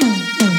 Mm-hmm.